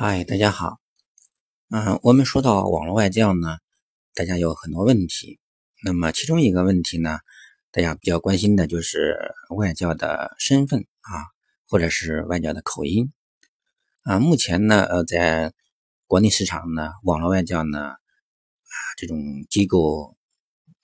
嗨，大家好。嗯，我们说到网络外教呢，大家有很多问题。那么其中一个问题呢，大家比较关心的就是外教的身份啊，或者是外教的口音啊。目前呢，呃，在国内市场呢，网络外教呢，啊，这种机构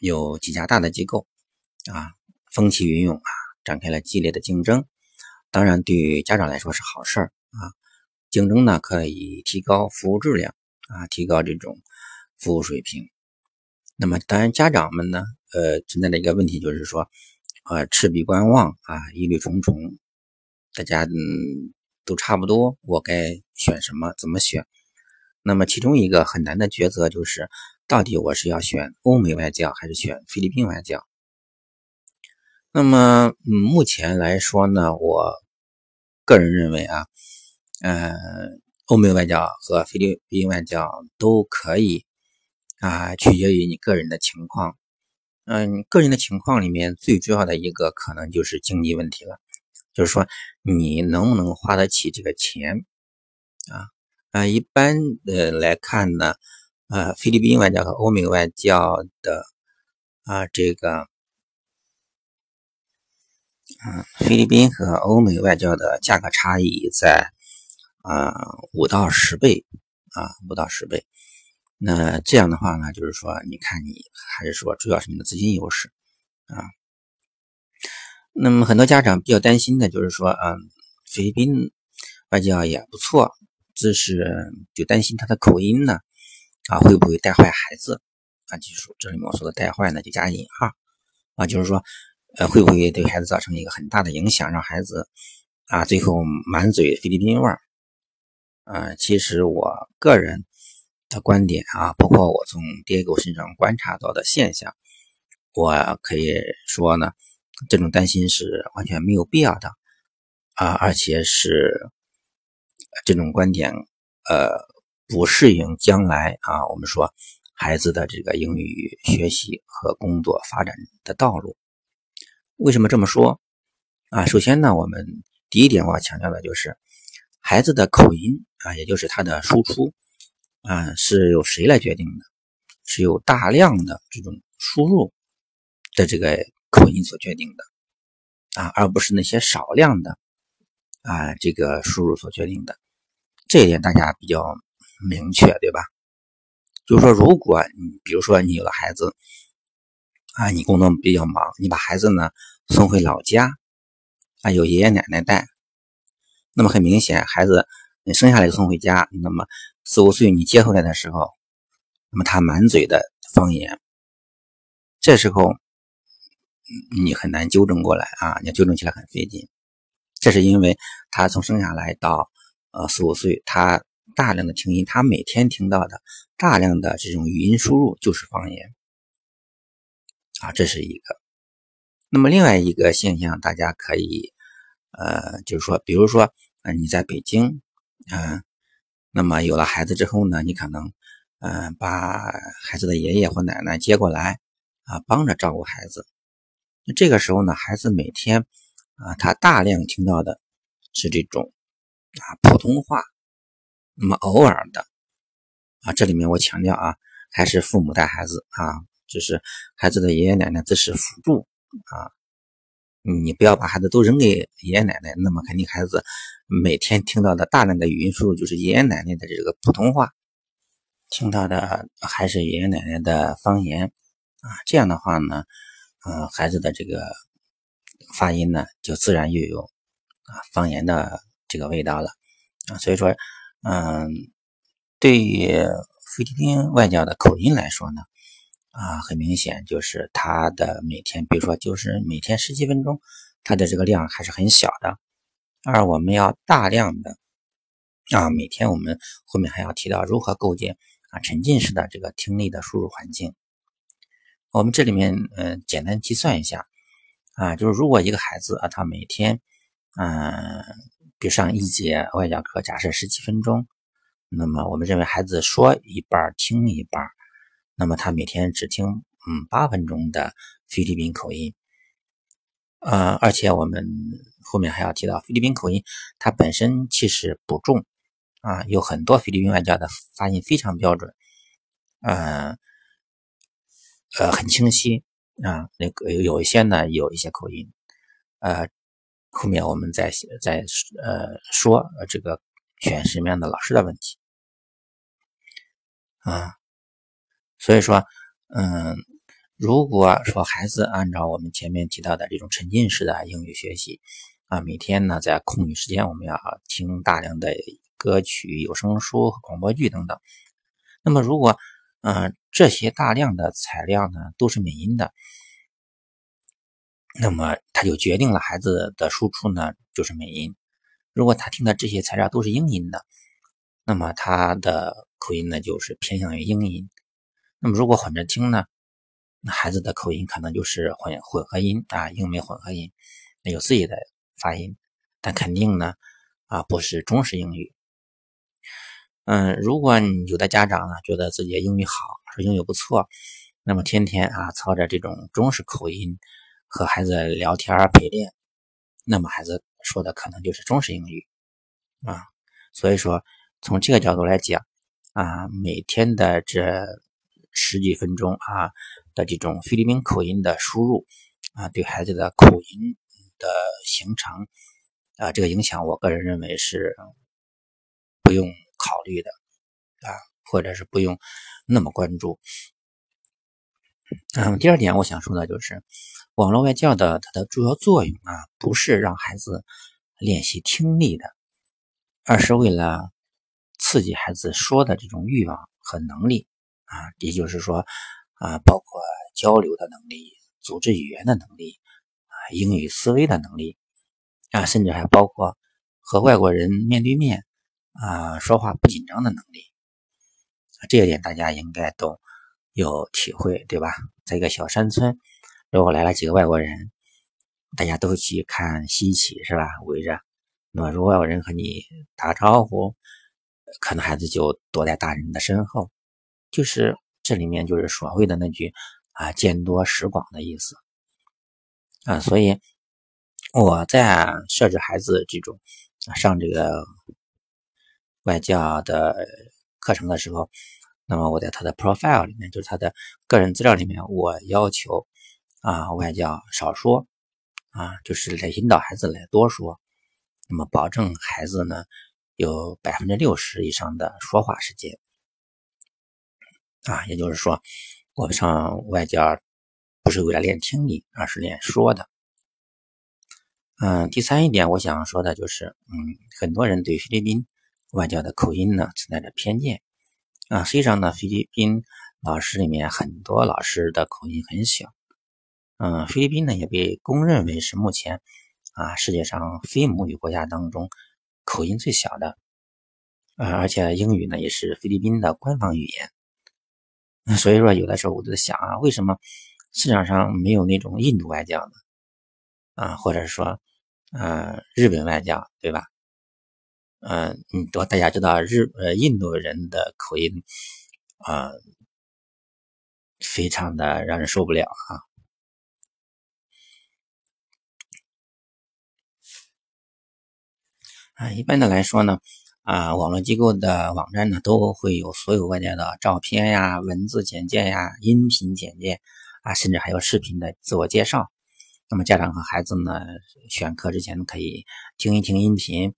有几家大的机构啊，风起云涌啊，展开了激烈的竞争。当然，对于家长来说是好事儿啊。竞争呢，可以提高服务质量啊，提高这种服务水平。那么，当然家长们呢，呃，存在的一个问题就是说，呃，持币观望啊，疑虑重重。大家嗯，都差不多，我该选什么？怎么选？那么，其中一个很难的抉择就是，到底我是要选欧美外教还是选菲律宾外教？那么，嗯，目前来说呢，我个人认为啊。呃，欧美外教和菲律宾外教都可以啊，取决于你个人的情况。嗯，个人的情况里面最主要的一个可能就是经济问题了，就是说你能不能花得起这个钱啊？啊，一般的来看呢，呃，菲律宾外教和欧美外教的啊，这个，嗯，菲律宾和欧美外教的价格差异在。啊，五到十倍啊，五到十倍。那这样的话呢，就是说，你看你还是说，主要是你的资金优势啊。那么很多家长比较担心的就是说，嗯，菲律宾外教也不错，只是就担心他的口音呢，啊，会不会带坏孩子啊？就是这里面我说的带坏呢，就加引号啊，就是说，呃，会不会对孩子造成一个很大的影响，让孩子啊，最后满嘴菲律宾味儿？嗯，其实我个人的观点啊，包括我从爹狗身上观察到的现象，我可以说呢，这种担心是完全没有必要的啊，而且是这种观点呃不适应将来啊，我们说孩子的这个英语学习和工作发展的道路。为什么这么说啊？首先呢，我们第一点我要强调的就是。孩子的口音啊，也就是他的输出啊，是由谁来决定的？是由大量的这种输入的这个口音所决定的啊，而不是那些少量的啊这个输入所决定的。这一点大家比较明确，对吧？就是说，如果你比如说你有了孩子啊，你工作比较忙，你把孩子呢送回老家啊，有爷爷奶奶带。那么很明显，孩子你生下来就送回家，那么四五岁你接回来的时候，那么他满嘴的方言，这时候你很难纠正过来啊，你纠正起来很费劲。这是因为他从生下来到呃四五岁，他大量的听音，他每天听到的大量的这种语音输入就是方言啊，这是一个。那么另外一个现象，大家可以。呃，就是说，比如说，呃，你在北京，嗯，那么有了孩子之后呢，你可能，嗯，把孩子的爷爷或奶奶接过来，啊，帮着照顾孩子。那这个时候呢，孩子每天，啊，他大量听到的是这种，啊，普通话。那么偶尔的，啊，这里面我强调啊，还是父母带孩子啊，就是孩子的爷爷奶奶只是辅助啊。你不要把孩子都扔给爷爷奶奶，那么肯定孩子每天听到的大量的语音输入就是爷爷奶奶的这个普通话，听到的还是爷爷奶奶的方言啊。这样的话呢，嗯，孩子的这个发音呢就自然又有啊方言的这个味道了啊。所以说，嗯，对于菲律宾外教的口音来说呢。啊，很明显就是他的每天，比如说就是每天十几分钟，他的这个量还是很小的。而我们要大量的啊，每天我们后面还要提到如何构建啊沉浸式的这个听力的输入环境。我们这里面嗯简单计算一下啊，就是如果一个孩子啊他每天嗯比如上一节外教课，假设十几分钟，那么我们认为孩子说一半听一半。那么他每天只听嗯八分钟的菲律宾口音，呃，而且我们后面还要提到菲律宾口音，它本身其实不重啊，有很多菲律宾外教的发音非常标准，嗯，呃，很清晰啊。那个有一些呢，有一些口音，呃，后面我们再再呃说这个选什么样的老师的问题啊。所以说，嗯，如果说孩子按照我们前面提到的这种沉浸式的英语学习啊，每天呢在空余时间我们要听大量的。歌曲、有声书、广播剧等等。那么，如果嗯这些大量的材料呢都是美音的，那么他就决定了孩子的输出呢就是美音。如果他听的这些材料都是英音的，那么他的口音呢就是偏向于英音。那么如果混着听呢，那孩子的口音可能就是混混合音啊，英美混合音，有自己的发音，但肯定呢啊不是中式英语。嗯，如果有的家长呢觉得自己英语好，说英语不错，那么天天啊操着这种中式口音和孩子聊天陪练，那么孩子说的可能就是中式英语啊。所以说从这个角度来讲啊，每天的这十几分钟啊的这种菲律宾口音的输入啊，对孩子的口音的形成啊这个影响，我个人认为是不用。考虑的啊，或者是不用那么关注。嗯，第二点我想说的就是，网络外教的它的主要作用啊，不是让孩子练习听力的，而是为了刺激孩子说的这种欲望和能力啊，也就是说啊，包括交流的能力、组织语言的能力啊、英语思维的能力啊，甚至还包括和外国人面对面。啊，说话不紧张的能力，这一点大家应该都有体会，对吧？在一个小山村，如果来了几个外国人，大家都去看稀奇，是吧？围着，那么如果外国人和你打招呼，可能孩子就躲在大人的身后，就是这里面就是所谓的那句啊“见多识广”的意思啊。所以我在设置孩子这种上这个。外教的课程的时候，那么我在他的 profile 里面，就是他的个人资料里面，我要求啊外教少说啊，就是来引导孩子来多说，那么保证孩子呢有百分之六十以上的说话时间啊，也就是说，我们上外教不是为了练听力，而是练说的。嗯，第三一点我想说的就是，嗯，很多人对菲律宾。外教的口音呢存在着偏见啊，实际上呢，菲律宾老师里面很多老师的口音很小，嗯，菲律宾呢也被公认为是目前啊世界上非母语国家当中口音最小的，啊，而且英语呢也是菲律宾的官方语言，所以说有的时候我就想啊，为什么市场上没有那种印度外教呢？啊，或者说，呃，日本外教，对吧？嗯，嗯，多大家知道日呃印度人的口音啊，非常的让人受不了啊。啊，一般的来说呢，啊，网络机构的网站呢都会有所有外界的照片呀、文字简介呀、音频简介啊，甚至还有视频的自我介绍。那么家长和孩子呢，选课之前可以听一听音频。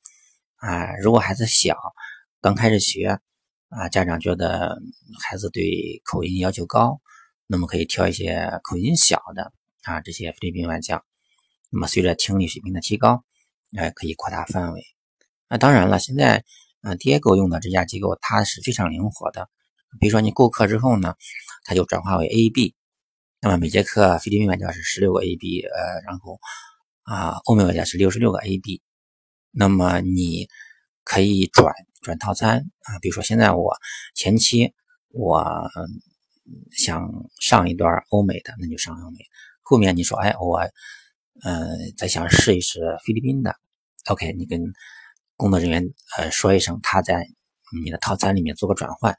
啊，如果孩子小，刚开始学，啊，家长觉得孩子对口音要求高，那么可以挑一些口音小的啊，这些菲律宾外教。那么随着听力水平的提高，哎，可以扩大范围。那当然了，现在，嗯，Diego 用的这家机构它是非常灵活的。比如说你购课之后呢，它就转化为 A、B。那么每节课菲律宾外教是十六个 A、B，呃，然后啊，欧美外教是六十六个 A、B。那么你可以转转套餐啊，比如说现在我前期我想上一段欧美的，那就上欧美。后面你说哎我嗯再想试一试菲律宾的，OK，你跟工作人员呃说一声，他在你的套餐里面做个转换，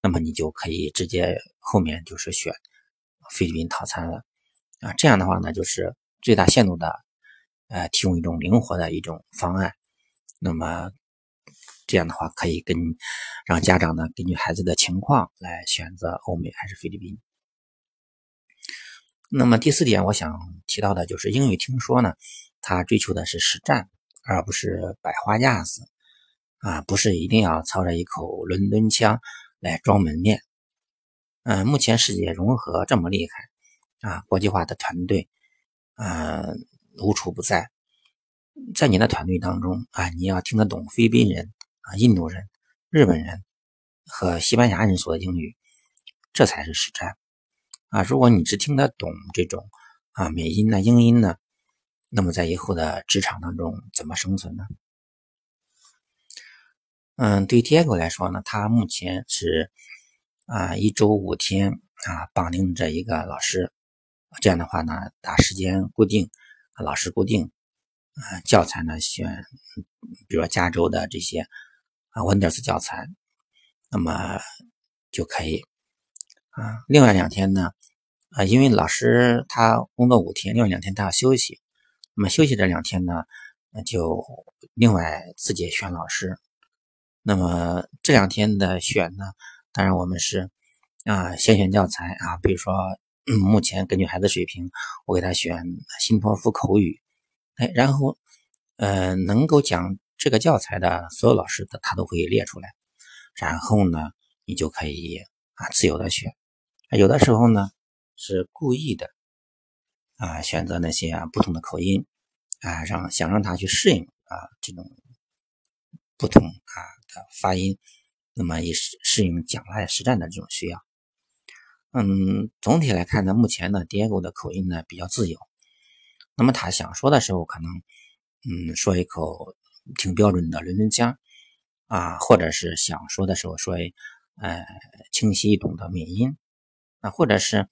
那么你就可以直接后面就是选菲律宾套餐了啊。这样的话呢，就是最大限度的。呃，提供一种灵活的一种方案，那么这样的话可以跟让家长呢根据孩子的情况来选择欧美还是菲律宾。那么第四点，我想提到的就是英语听说呢，它追求的是实战，而不是百花架子啊，不是一定要操着一口伦敦腔来装门面。嗯，目前世界融合这么厉害啊，国际化的团队啊无处不在，在你的团队当中啊，你要听得懂菲律宾人啊、印度人、日本人和西班牙人说的英语，这才是实战。啊，如果你只听得懂这种啊美音呢、英音呢，那么在以后的职场当中怎么生存呢？嗯，对 Diego 来说呢，他目前是啊一周五天啊绑定着一个老师，这样的话呢，打时间固定，老师固定，啊教材呢选，比如说加州的这些啊 Windows 教材，那么就可以。啊，另外两天呢，啊，因为老师他工作五天，另外两天他要休息，那么休息这两天呢，那就另外自己选老师。那么这两天的选呢，当然我们是啊，先选教材啊，比如说目前根据孩子水平，我给他选新托福口语，哎，然后呃，能够讲这个教材的所有老师的他都会列出来，然后呢，你就可以啊自由的选。有的时候呢，是故意的啊，选择那些啊不同的口音啊，让想让他去适应啊这种不同啊的发音，那么也适适应讲来实战的这种需要。嗯，总体来看呢，目前呢，Diego 的口音呢比较自由，那么他想说的时候，可能嗯说一口挺标准的伦敦腔啊，或者是想说的时候说呃清晰易懂的美音。啊，或者是，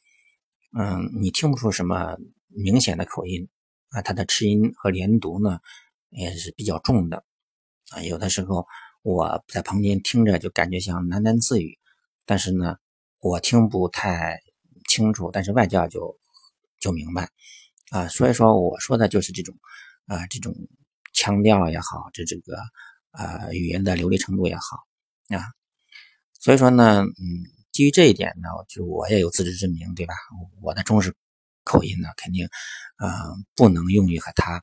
嗯，你听不出什么明显的口音啊，他的吃音和连读呢也是比较重的啊。有的时候我在旁边听着就感觉像喃喃自语，但是呢，我听不太清楚，但是外教就就明白啊。所以说我说的就是这种啊，这种腔调也好，这这个啊语言的流利程度也好啊。所以说呢，嗯。基于这一点呢，就我也有自知之明，对吧？我的中式口音呢，肯定，嗯，不能用于和他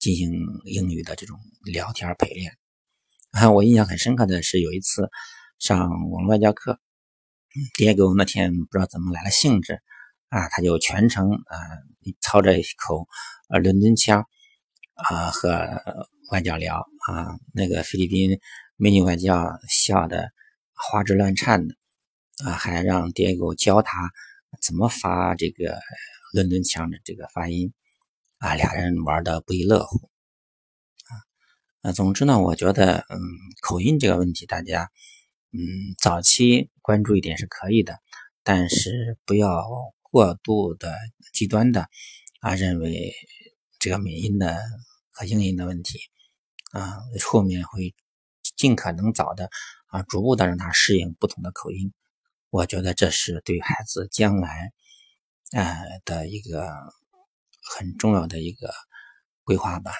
进行英语的这种聊天陪练。啊，我印象很深刻的是有一次上网络外教课，爹给我那天不知道怎么来了兴致，啊，他就全程啊操着一口呃伦敦腔啊和外教聊啊，那个菲律宾美女外教笑的花枝乱颤的。啊，还让爹狗教他怎么发这个伦敦腔的这个发音啊，俩人玩的不亦乐乎啊。总之呢，我觉得，嗯，口音这个问题，大家，嗯，早期关注一点是可以的，但是不要过度的极端的啊，认为这个美音的和英音的问题啊，后面会尽可能早的啊，逐步的让他适应不同的口音。我觉得这是对孩子将来，呃的一个很重要的一个规划吧。